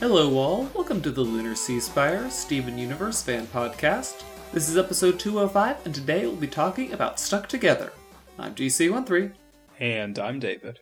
Hello, all. Welcome to the Lunar Sea Spire Steven Universe fan podcast. This is episode 205, and today we'll be talking about Stuck Together. I'm GC13. And I'm David.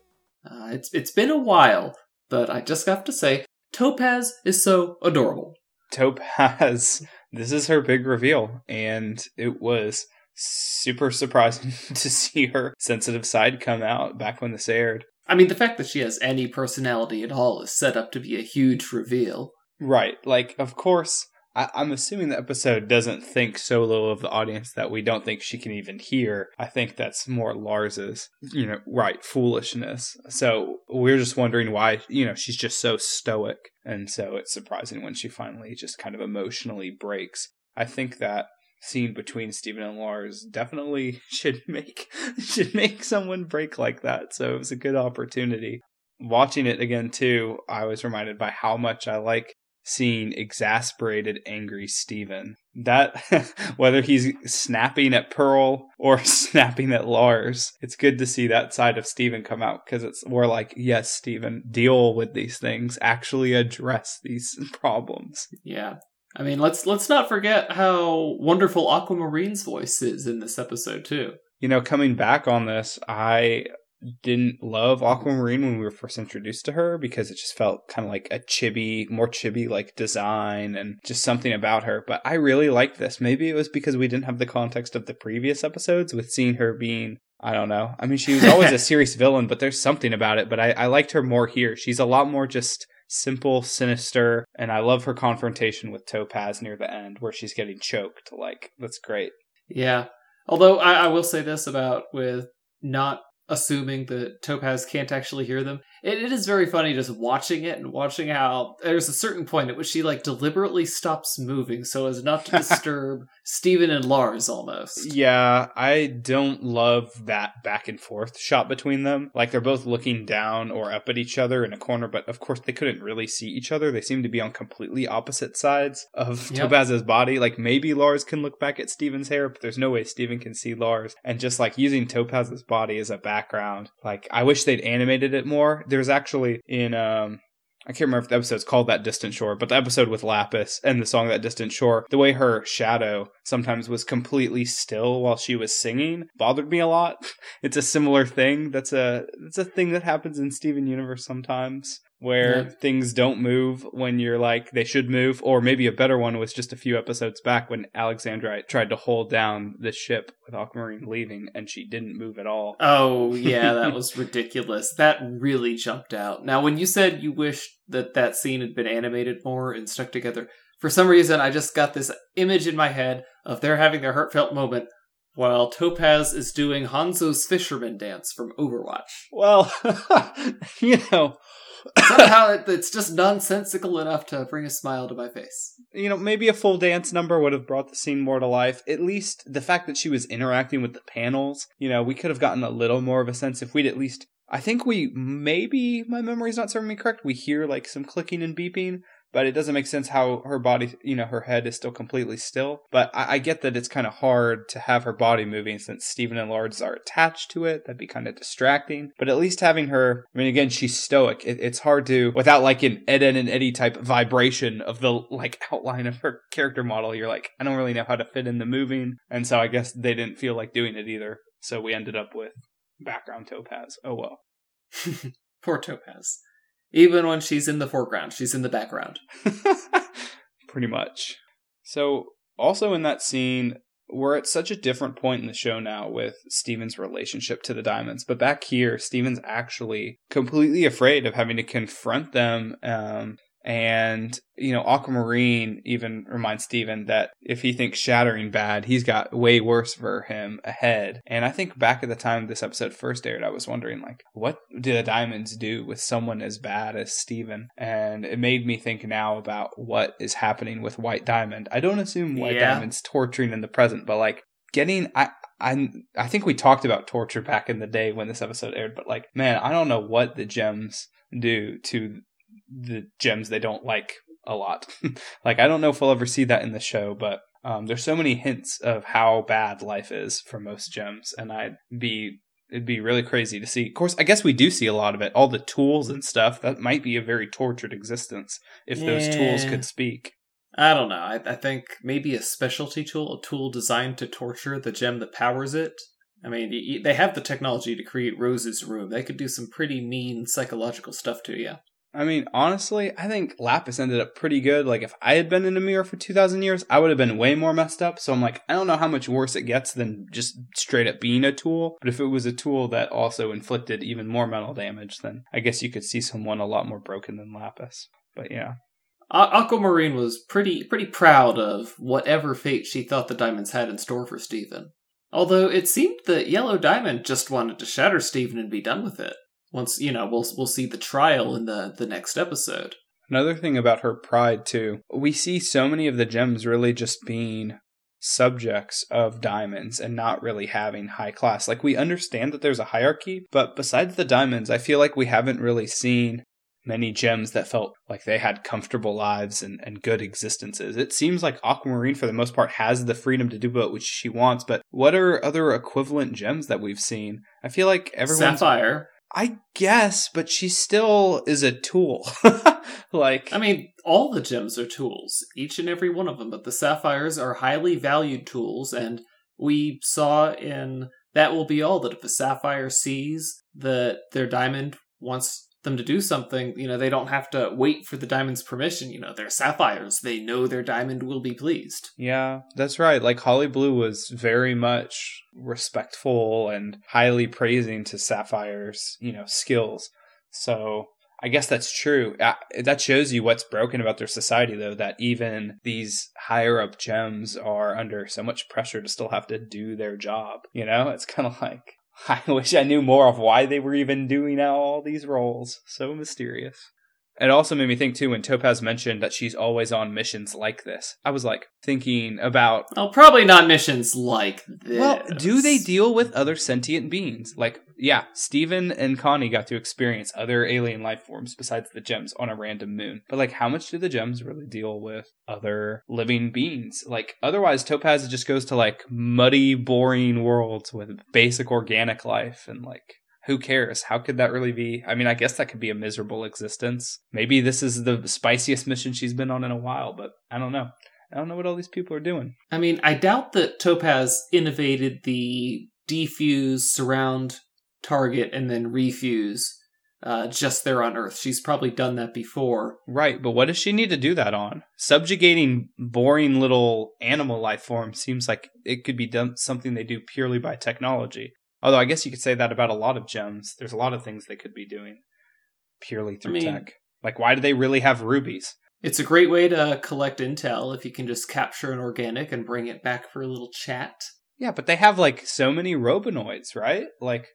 Uh, it's it's been a while, but I just have to say, Topaz is so adorable. Topaz, this is her big reveal, and it was super surprising to see her sensitive side come out back when this aired. I mean, the fact that she has any personality at all is set up to be a huge reveal. Right. Like, of course, I- am assuming the episode doesn't think so low of the audience that we don't think she can even hear. I think that's more Lars's, you know, right, foolishness. So we're just wondering why, you know, she's just so stoic. And so it's surprising when she finally just kind of emotionally breaks. I think that scene between Steven and Lars definitely should make should make someone break like that. So it was a good opportunity. Watching it again too, I was reminded by how much I like seeing exasperated, angry Steven. That whether he's snapping at Pearl or snapping at Lars, it's good to see that side of Steven come out because it's more like, yes, Steven, deal with these things, actually address these problems. Yeah. I mean, let's let's not forget how wonderful Aquamarine's voice is in this episode too. You know, coming back on this, I didn't love Aquamarine when we were first introduced to her because it just felt kind of like a chibi, more chibi like design and just something about her. But I really liked this. Maybe it was because we didn't have the context of the previous episodes with seeing her being I don't know. I mean, she was always a serious villain, but there's something about it. But I, I liked her more here. She's a lot more just simple, sinister, and I love her confrontation with Topaz near the end where she's getting choked. Like, that's great. Yeah. Although I, I will say this about with not assuming that Topaz can't actually hear them. It, it is very funny just watching it and watching how there's a certain point at which she like deliberately stops moving so as not to disturb Steven and Lars almost. Yeah, I don't love that back and forth shot between them. Like they're both looking down or up at each other in a corner, but of course they couldn't really see each other. They seem to be on completely opposite sides of yep. Topaz's body. Like maybe Lars can look back at Steven's hair, but there's no way Steven can see Lars. And just like using Topaz's body as a background, like I wish they'd animated it more there's actually in um I can't remember if the episode's called That Distant Shore, but the episode with Lapis and the song That Distant Shore, the way her shadow sometimes was completely still while she was singing bothered me a lot. It's a similar thing. That's a that's a thing that happens in Steven Universe sometimes where yeah. things don't move when you're like they should move or maybe a better one was just a few episodes back when alexandrite tried to hold down the ship with aquamarine leaving and she didn't move at all oh yeah that was ridiculous that really jumped out now when you said you wished that that scene had been animated more and stuck together for some reason i just got this image in my head of they're having their heartfelt moment while Topaz is doing Hanzo's fisherman dance from Overwatch. Well, you know, Somehow it's just nonsensical enough to bring a smile to my face. You know, maybe a full dance number would have brought the scene more to life. At least the fact that she was interacting with the panels, you know, we could have gotten a little more of a sense if we'd at least. I think we maybe my memory's not serving me correct. We hear like some clicking and beeping, but it doesn't make sense how her body, you know, her head is still completely still. But I, I get that it's kind of hard to have her body moving since Steven and Lars are attached to it. That'd be kind of distracting. But at least having her, I mean, again, she's stoic. It, it's hard to, without like an Ed, Edd n Eddy type vibration of the like outline of her character model, you're like, I don't really know how to fit in the moving. And so I guess they didn't feel like doing it either. So we ended up with background Topaz. Oh well. Poor Topaz. Even when she's in the foreground, she's in the background. Pretty much. So, also in that scene, we're at such a different point in the show now with Steven's relationship to the diamonds. But back here, Steven's actually completely afraid of having to confront them um, and, you know, Aquamarine even reminds Steven that if he thinks shattering bad, he's got way worse for him ahead. And I think back at the time this episode first aired, I was wondering, like, what do the Diamonds do with someone as bad as Steven? And it made me think now about what is happening with White Diamond. I don't assume White yeah. Diamond's torturing in the present, but like, getting I I I think we talked about torture back in the day when this episode aired, but like, man, I don't know what the gems do to the gems they don't like a lot. like I don't know if we'll ever see that in the show, but um, there's so many hints of how bad life is for most gems, and I'd be It'd be really crazy to see. Of course, I guess we do see a lot of it. All the tools and stuff. That might be a very tortured existence if those tools could speak. I don't know. I, I think maybe a specialty tool, a tool designed to torture the gem that powers it. I mean, they have the technology to create Rose's room. They could do some pretty mean psychological stuff to you. I mean, honestly, I think Lapis ended up pretty good. Like, if I had been in a mirror for 2,000 years, I would have been way more messed up. So I'm like, I don't know how much worse it gets than just straight up being a tool. But if it was a tool that also inflicted even more mental damage, then I guess you could see someone a lot more broken than Lapis. But yeah. Aquamarine was pretty pretty proud of whatever fate she thought the diamonds had in store for Steven. Although it seemed that Yellow Diamond just wanted to shatter Steven and be done with it. Once you know, we'll we'll see the trial in the the next episode. Another thing about her pride, too, we see so many of the gems really just being subjects of diamonds and not really having high class. Like, we understand that there's a hierarchy, but besides the diamonds, I feel like we haven't really seen many gems that felt like they had comfortable lives and, and good existences. It seems like Aquamarine, for the most part, has the freedom to do what which she wants, but what are other equivalent gems that we've seen? I feel like everyone's. Sapphire. I guess, but she still is a tool. like, I mean, all the gems are tools, each and every one of them, but the sapphires are highly valued tools, and we saw in That Will Be All that if a sapphire sees that their diamond wants them to do something, you know, they don't have to wait for the diamond's permission. You know, they're sapphires. They know their diamond will be pleased. Yeah, that's right. Like Holly Blue was very much respectful and highly praising to Sapphire's, you know, skills. So I guess that's true. Uh, That shows you what's broken about their society, though, that even these higher up gems are under so much pressure to still have to do their job. You know, it's kind of like, I wish I knew more of why they were even doing all these roles. So mysterious. It also made me think too when Topaz mentioned that she's always on missions like this. I was like thinking about Well, probably not missions like this. well, do they deal with other sentient beings? Like, yeah, Steven and Connie got to experience other alien life forms besides the gems on a random moon. But like how much do the gems really deal with other living beings? Like otherwise Topaz just goes to like muddy, boring worlds with basic organic life and like who cares? How could that really be? I mean, I guess that could be a miserable existence. Maybe this is the spiciest mission she's been on in a while, but I don't know. I don't know what all these people are doing. I mean, I doubt that Topaz innovated the defuse, surround, target, and then refuse uh, just there on Earth. She's probably done that before. Right, but what does she need to do that on? Subjugating boring little animal life forms seems like it could be done something they do purely by technology. Although I guess you could say that about a lot of gems. There's a lot of things they could be doing purely through mean- tech. Like why do they really have rubies? It's a great way to collect intel if you can just capture an organic and bring it back for a little chat. Yeah, but they have like so many robonoids, right? Like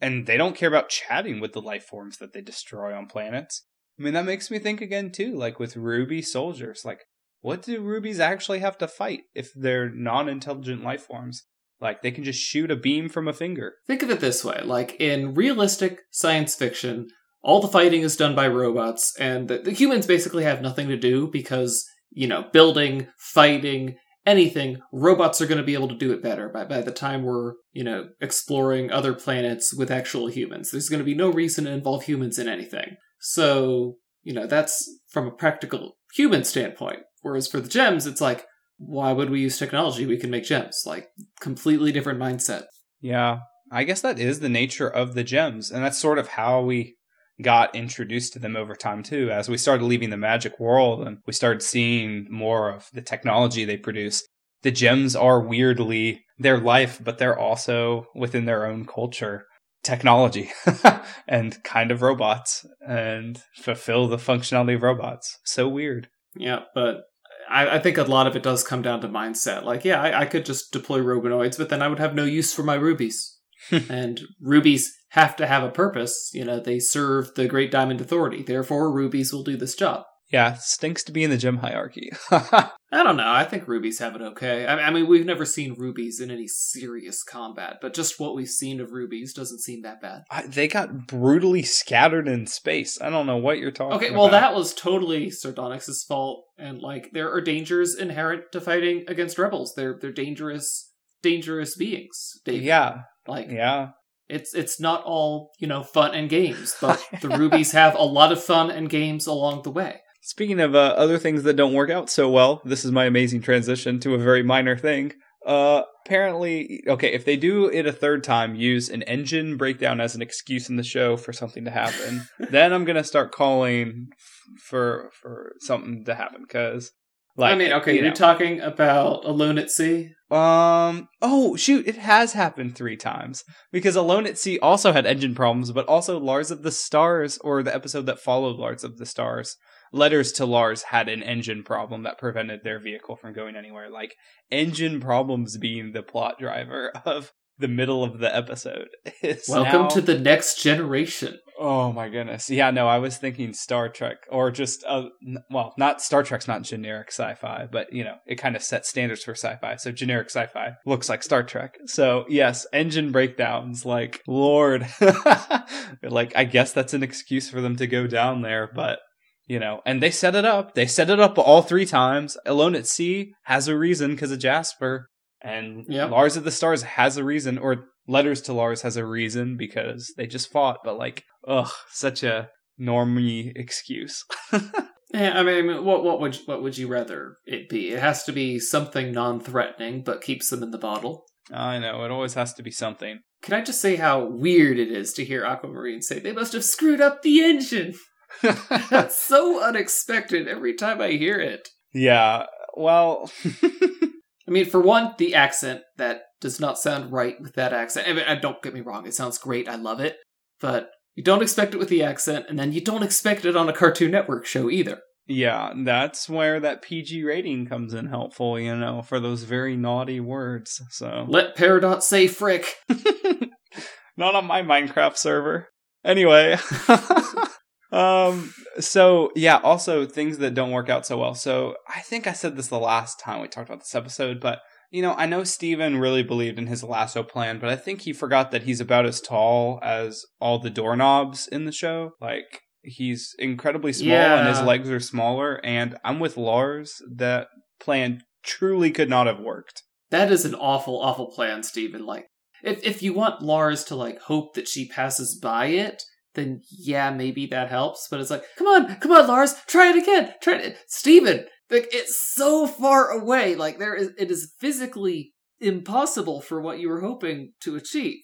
and they don't care about chatting with the life forms that they destroy on planets. I mean, that makes me think again too, like with ruby soldiers, like what do rubies actually have to fight if they're non-intelligent life forms? Like they can just shoot a beam from a finger. Think of it this way like in realistic science fiction, all the fighting is done by robots, and the, the humans basically have nothing to do because, you know, building, fighting, anything, robots are going to be able to do it better by, by the time we're, you know, exploring other planets with actual humans. There's going to be no reason to involve humans in anything. So, you know, that's from a practical human standpoint. Whereas for the gems, it's like, why would we use technology? We can make gems. Like, completely different mindset. Yeah, I guess that is the nature of the gems, and that's sort of how we got introduced to them over time too. As we started leaving the magic world and we started seeing more of the technology they produce, the gems are weirdly their life, but they're also within their own culture technology and kind of robots and fulfill the functionality of robots. So weird. Yeah, but I, I think a lot of it does come down to mindset. Like, yeah, I, I could just deploy Robonoids, but then I would have no use for my rubies. Hmm. and rubies have to have a purpose. You know, they serve the Great Diamond Authority. Therefore, rubies will do this job. Yeah, stinks to be in the gem hierarchy. I don't know. I think rubies have it okay. I, I mean, we've never seen rubies in any serious combat, but just what we've seen of rubies doesn't seem that bad. I- they got brutally scattered in space. I don't know what you're talking Okay, about. well, that was totally Sardonyx's fault, and like there are dangers inherent to fighting against rebels. They're they're dangerous, dangerous beings. Dave. Yeah, like yeah. It's it's not all you know fun and games, but the rubies have a lot of fun and games along the way. Speaking of uh, other things that don't work out so well, this is my amazing transition to a very minor thing. Uh, apparently, okay, if they do it a third time, use an engine breakdown as an excuse in the show for something to happen, then I'm gonna start calling f- for for something to happen because, like, I mean, okay, you are know. talking about Alone at Sea. Um. Oh shoot! It has happened three times because Alone at Sea also had engine problems, but also Lars of the Stars, or the episode that followed Lars of the Stars, Letters to Lars had an engine problem that prevented their vehicle from going anywhere. Like engine problems being the plot driver of the middle of the episode. is Welcome now- to the next generation. Oh my goodness. Yeah, no, I was thinking Star Trek or just uh well, not Star Trek's not generic sci-fi, but you know, it kind of sets standards for sci-fi. So generic sci-fi looks like Star Trek. So, yes, engine breakdowns like lord. like I guess that's an excuse for them to go down there, but you know, and they set it up. They set it up all three times. Alone at Sea has a reason because of Jasper. And Yep. Lars of the Stars has a reason, or Letters to Lars has a reason because they just fought. But like, ugh, such a normie excuse. Yeah, I mean, what what would what would you rather it be? It has to be something non-threatening, but keeps them in the bottle. I know it always has to be something. Can I just say how weird it is to hear Aquamarine say they must have screwed up the engine? That's so unexpected every time I hear it. yeah. Well, I mean, for one, the accent that does not sound right with that accent. I mean, uh, don't get me wrong; it sounds great. I love it, but you don't expect it with the accent, and then you don't expect it on a Cartoon Network show either. yeah, that's where that PG rating comes in helpful. You know, for those very naughty words. So Let Peridot say "frick." Not on my Minecraft server. Anyway. Um so yeah, also things that don't work out so well. So I think I said this the last time we talked about this episode, but you know, I know Steven really believed in his lasso plan, but I think he forgot that he's about as tall as all the doorknobs in the show. Like he's incredibly small and his legs are smaller and I'm with Lars that plan truly could not have worked. That is an awful, awful plan, Steven. Like, if if you want Lars to like hope that she passes by it, then yeah, maybe that helps. But it's like, come on, come on, Lars, try it again. Try it, Steven. Like, it's so far away. Like, there is, it is physically impossible for what you were hoping to achieve.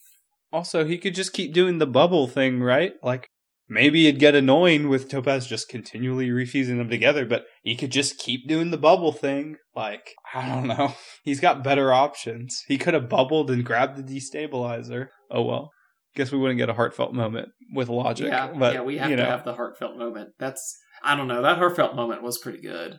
Also, he could just keep doing the bubble thing, right? Like, maybe it'd get annoying with Topaz just continually refusing them together, but he could just keep doing the bubble thing. Like, I don't know. He's got better options. He could have bubbled and grabbed the destabilizer. Oh well. Guess we wouldn't get a heartfelt moment with logic. yeah, but, yeah, we have to know, have the heartfelt moment. That's, I don't know, that heartfelt moment was pretty good.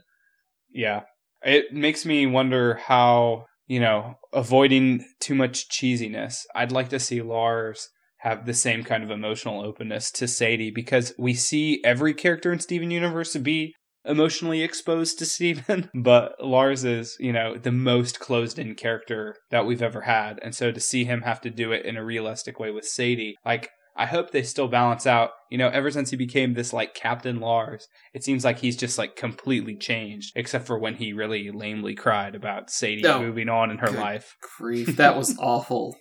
Yeah. It makes me wonder how, you know, avoiding too much cheesiness. I'd like to see Lars have the same kind of emotional openness to Sadie because we see every character in Steven Universe to be emotionally exposed to Steven, but Lars is, you know, the most closed in character that we've ever had. And so to see him have to do it in a realistic way with Sadie, like I hope they still balance out. You know, ever since he became this like Captain Lars, it seems like he's just like completely changed, except for when he really lamely cried about Sadie No. moving on in her life. Grief, that was awful.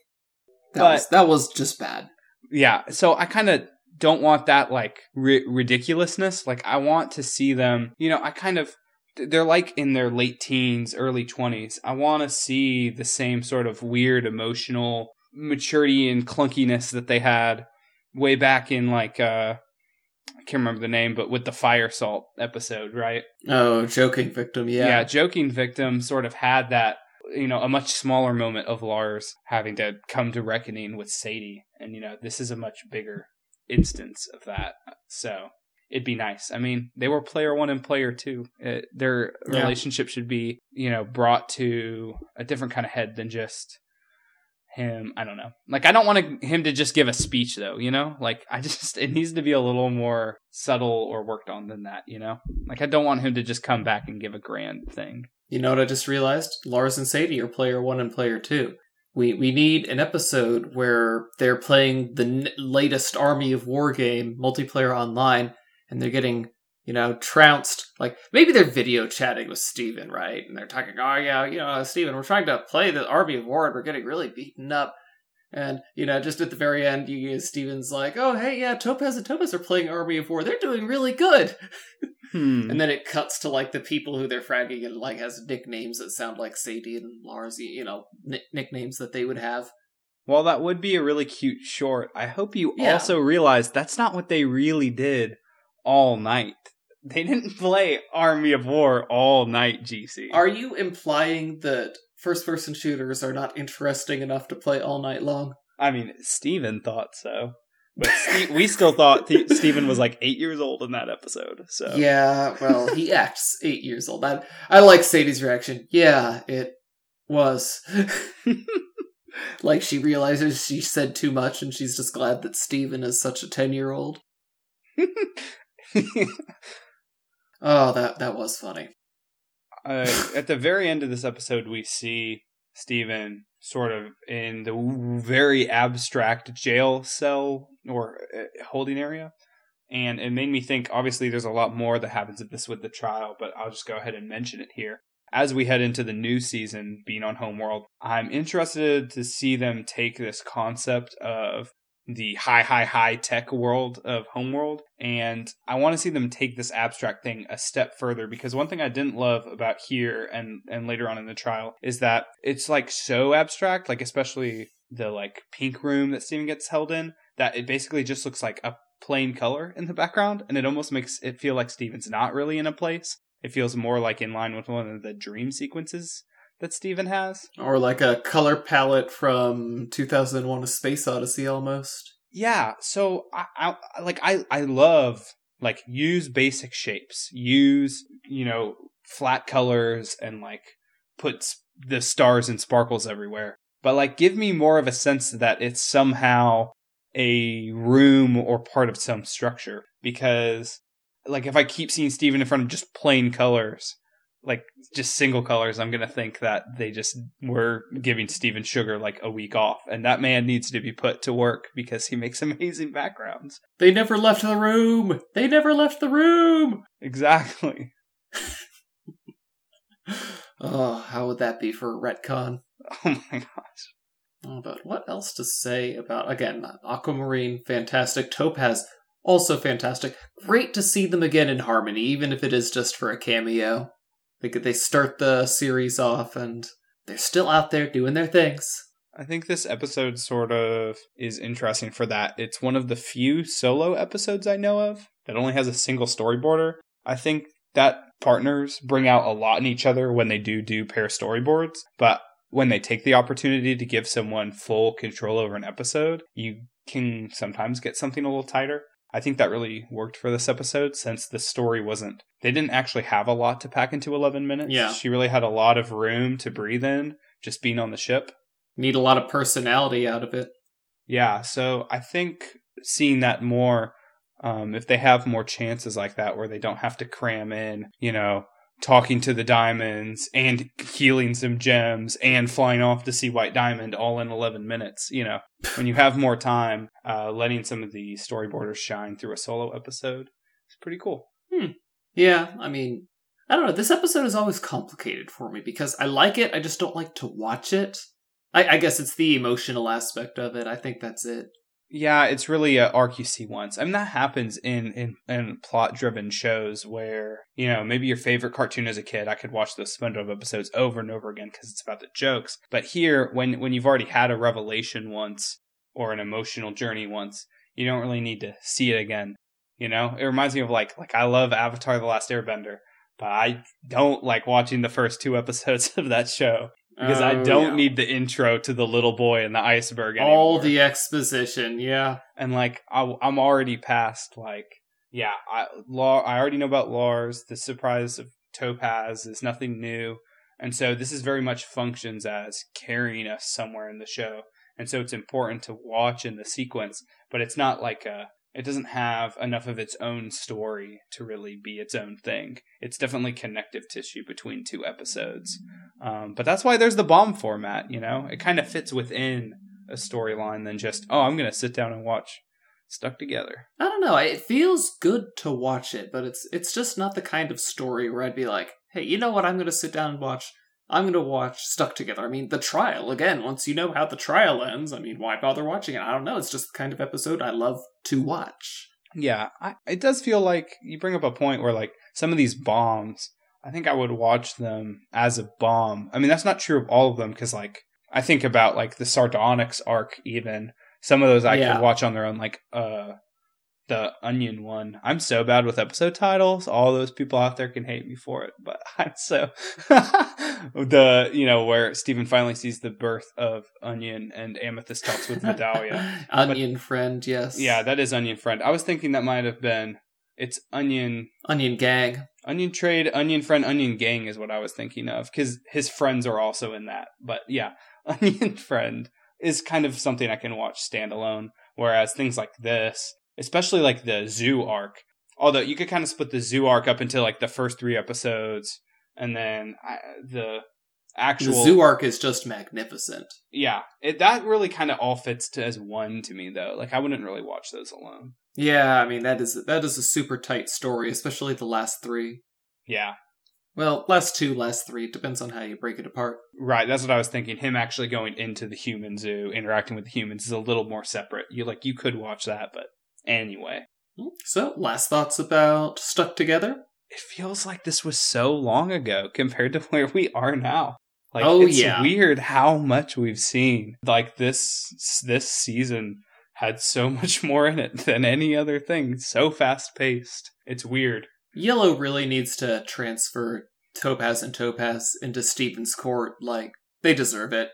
That But- was that was just bad. Yeah, so I kind of don't want that like ri- ridiculousness. Like I want to see them. You know, I kind of they're like in their late teens, early twenties. I want to see the same sort of weird emotional maturity and clunkiness that they had way back in like uh I can't remember the name, but with the fire salt episode, right? Oh, joking victim, yeah. yeah, joking victim sort of had that you know a much smaller moment of lars having to come to reckoning with sadie and you know this is a much bigger instance of that. So it'd be nice. I mean they were player one and player two. It, their Yeah. relationship should be you know brought to a different kind of head than just him. I don't know. Like i don't want to, him to just give a speech though you know? Like i just it needs to be a little more subtle or worked on than that you know? Like i don't want him to just come back and give a grand thing. You know what I just realized? Lars and Sadie are player one and player two. We we need an episode where they're playing the n- latest Army of War game multiplayer online, and they're getting you know trounced. Like maybe they're video chatting with Steven, right? And they're talking, oh yeah, you know, Steven, we're trying to play the Army of War, and we're getting really beaten up. And, you know, just at the very end, you Steven's like, oh, hey, yeah, Topaz and Topaz are playing Army of War. They're doing really good. Hmm. And then it cuts to, like, the people who they're fragging and, like, has nicknames that sound like Sadie and Lars, you know, nick- nicknames that they would have. While that would be a really cute short, I hope you Yeah. also realize that's not what they really did all night. They didn't play Army of War all night, GC. Are you implying that first person shooters are not interesting enough to play all night long? I mean, Steven thought so. But Ste- we still thought Th- Steven was like eight years old in that episode. So Yeah, well, he acts eight years old. I, I like Sadie's reaction. Yeah, it was. like she realizes she said too much and she's just glad that Steven is such a 10 year old. Oh, that, that was funny. uh, at the very end of this episode, we see Steven sort of in the very abstract jail cell or uh, holding area. And it made me think obviously, there's a lot more that happens at this with the trial, but I'll just go ahead and mention it here. As we head into the new season, being on Homeworld, I'm interested to see them take this concept of the high, high, high tech world of Homeworld. And I want to see them take this abstract thing a step further because one thing I didn't love about here and, and later on in the trial is that it's like so abstract, like especially the like pink room that Steven gets held in, that it basically just looks like a plain color in the background. And it almost makes it feel like Steven's not really in a place. It feels more like in line with one of the dream sequences that Steven has. Or like a color palette from 2001 A Space Odyssey almost. Yeah, so I, I like I I love like use basic shapes, use you know flat colors and like put the stars and sparkles everywhere. But like give me more of a sense that it's somehow a room or part of some structure because like if I keep seeing Steven in front of just plain colors, like just single colors, I'm gonna think that they just were giving Steven Sugar like a week off, and that man needs to be put to work because he makes amazing backgrounds. They never left the room! They never left the room! Exactly. Oh, how would that be for a retcon? Oh my gosh. Oh, but what else to say about again Aquamarine? Fantastic. Topaz also fantastic. Great to see them again in harmony, even if it is just for a cameo. They they start the series off and they're still out there doing their things. I think this episode sort of is interesting for that. It's one of the few solo episodes I know of that only has a single storyboarder. I think that partners bring out a lot in each other when they do do pair storyboards, but when they take the opportunity to give someone full control over an episode, you can sometimes get something a little tighter. I think that really worked for this episode since the story wasn't. They didn't actually have a lot to pack into 11 minutes. Yeah. She really had a lot of room to breathe in just being on the ship. Need a lot of personality out of it. Yeah, so I think seeing that more, um, if they have more chances like that where they don't have to cram in, you know, talking to the diamonds and healing some gems and flying off to see White Diamond all in 11 minutes, you know, when you have more time, uh, letting some of the storyboarders shine through a solo episode, it's pretty cool. Yeah, I mean, I don't know. This episode is always complicated for me because I like it, I just don't like to watch it. I, I guess it's the emotional aspect of it. I think that's it. Yeah, it's really a arc you see once. I mean, that happens in in, in plot driven shows where you know maybe your favorite cartoon as a kid. I could watch those SpongeBob episodes over and over again because it's about the jokes. But here, when when you've already had a revelation once or an emotional journey once, you don't really need to see it again. You know, it reminds me of like like I love Avatar: The Last Airbender, but I don't like watching the first two episodes of that show because I Oh, don't yeah. need the intro to the little boy and the iceberg anymore all the exposition. Yeah, and like I, am already past like yeah I Lar, I already know about Lars. The surprise of Topaz is nothing new, and so this is very much functions as carrying us somewhere in the show, and so it's important to watch in the sequence, but it's not like a it doesn't have enough of its own story to really be its own thing. It's definitely connective tissue between two episodes. Um, but that's why there's the bomb format, you know? It kind of fits within a storyline than just, oh, I'm going to sit down and watch Stuck Together. I don't know. It feels good to watch it, but it's it's just not the kind of story where I'd be like, hey, you know what? I'm going to sit down and watch I'm going to watch Stuck Together. I mean, the trial, again, once you know how the trial ends, I mean, why bother watching it? I don't know. It's just the kind of episode I love to watch. Yeah, I, it does feel like you bring up a point where, like, some of these bombs, I think I would watch them as a bomb. I mean, that's not true of all of them because, like, I think about, like, the Sardonyx arc, even. Some of those I Yeah. could watch on their own, like, uh, the Onion one. I'm so bad with episode titles. All those people out there can hate me for it, but I'm so the you know where Steven finally sees the birth of Onion and Amethyst talks with Vidalia. Onion friend, yes. yeah, that is Onion friend. I was thinking that might have been it's Onion Onion gang. Onion trade, Onion friend, Onion gang is what I was thinking of because his friends are also in that. But yeah, Onion friend is kind of something I can watch standalone. Whereas things like this, especially like the zoo arc, although you could kind of split the zoo arc up into like the first three episodes, and then I, the actual The zoo arc is just magnificent. yeah, it, that really kind of all fits to, as one to me though. Like I wouldn't really watch those alone. Yeah, I mean that is that is a super tight story, especially the last three. Yeah, Well, last two, last three depends on how you break it apart. Right, that's what I was thinking. Him actually going into the human zoo, interacting with the humans, is a little more separate. You like you could watch that, but anyway, So, last thoughts about Stuck Together? it feels like this was so long ago compared to where we are now. Like, Oh, it's yeah. weird how much we've seen. Like this this season had so much more in it than any other thing. So fast paced. It's weird. Yellow really needs to transfer Topaz and Topaz into Steven's court. Like, they deserve it.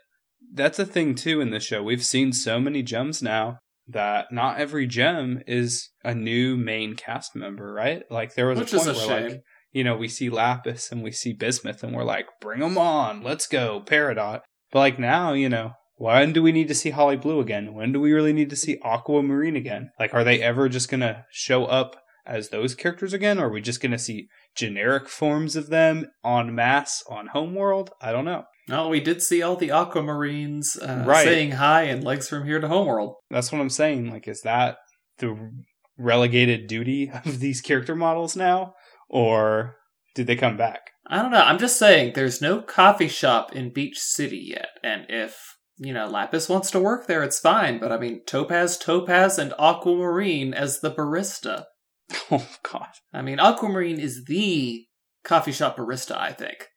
that's a thing too in the show. We've seen so many gems now that not every gem is a new main cast member, right? Like there was Which a point a where like you know we see Lapis and we see Bismuth and we're like, bring them on, let's go, Peridot. But like now, you know, when do we need to see Holly Blue again? When do we really need to see Aquamarine again? Like, are they ever just gonna show up as those characters again, or are we just gonna see generic forms of them on mass on Homeworld? I don't know. Oh, we did see all the Aquamarines uh, Right. saying hi and legs from here to Homeworld. That's what I'm saying. Like, is that the relegated duty of these character models now, or did they come back? I don't know. I'm just saying, there's no coffee shop in Beach City yet, and if you know Lapis wants to work there, it's fine. But I mean, Topaz, Topaz, and Aquamarine as the barista. Oh God, I mean, Aquamarine is the coffee shop barista. I think.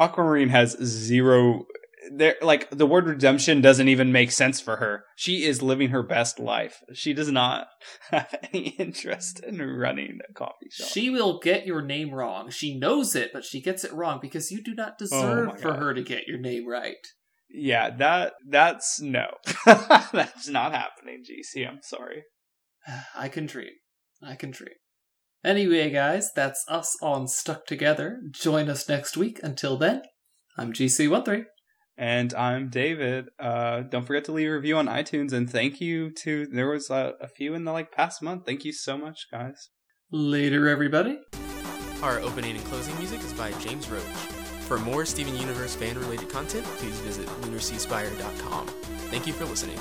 Aquamarine has zero. There, like the word redemption doesn't even make sense for her. She is living her best life. She does not have any interest in running a coffee shop. She will get your name wrong. She knows it, but she gets it wrong because you do not oh deserve Oh for her to get your name right. yeah, that that's no, that's not happening. GC, I'm sorry. I can dream. I can dream. Anyway, guys, that's us on Stuck Together. Join us next week. Until then, I'm GC13. And I'm David. Uh, don't forget to leave a review on iTunes. And thank you to there was a, a few in the like past month. Thank you so much, guys. Later, everybody. Our opening and closing music is by James Roach. For more Steven Universe fan related content, please visit lunarseaspire.com. Thank you for listening.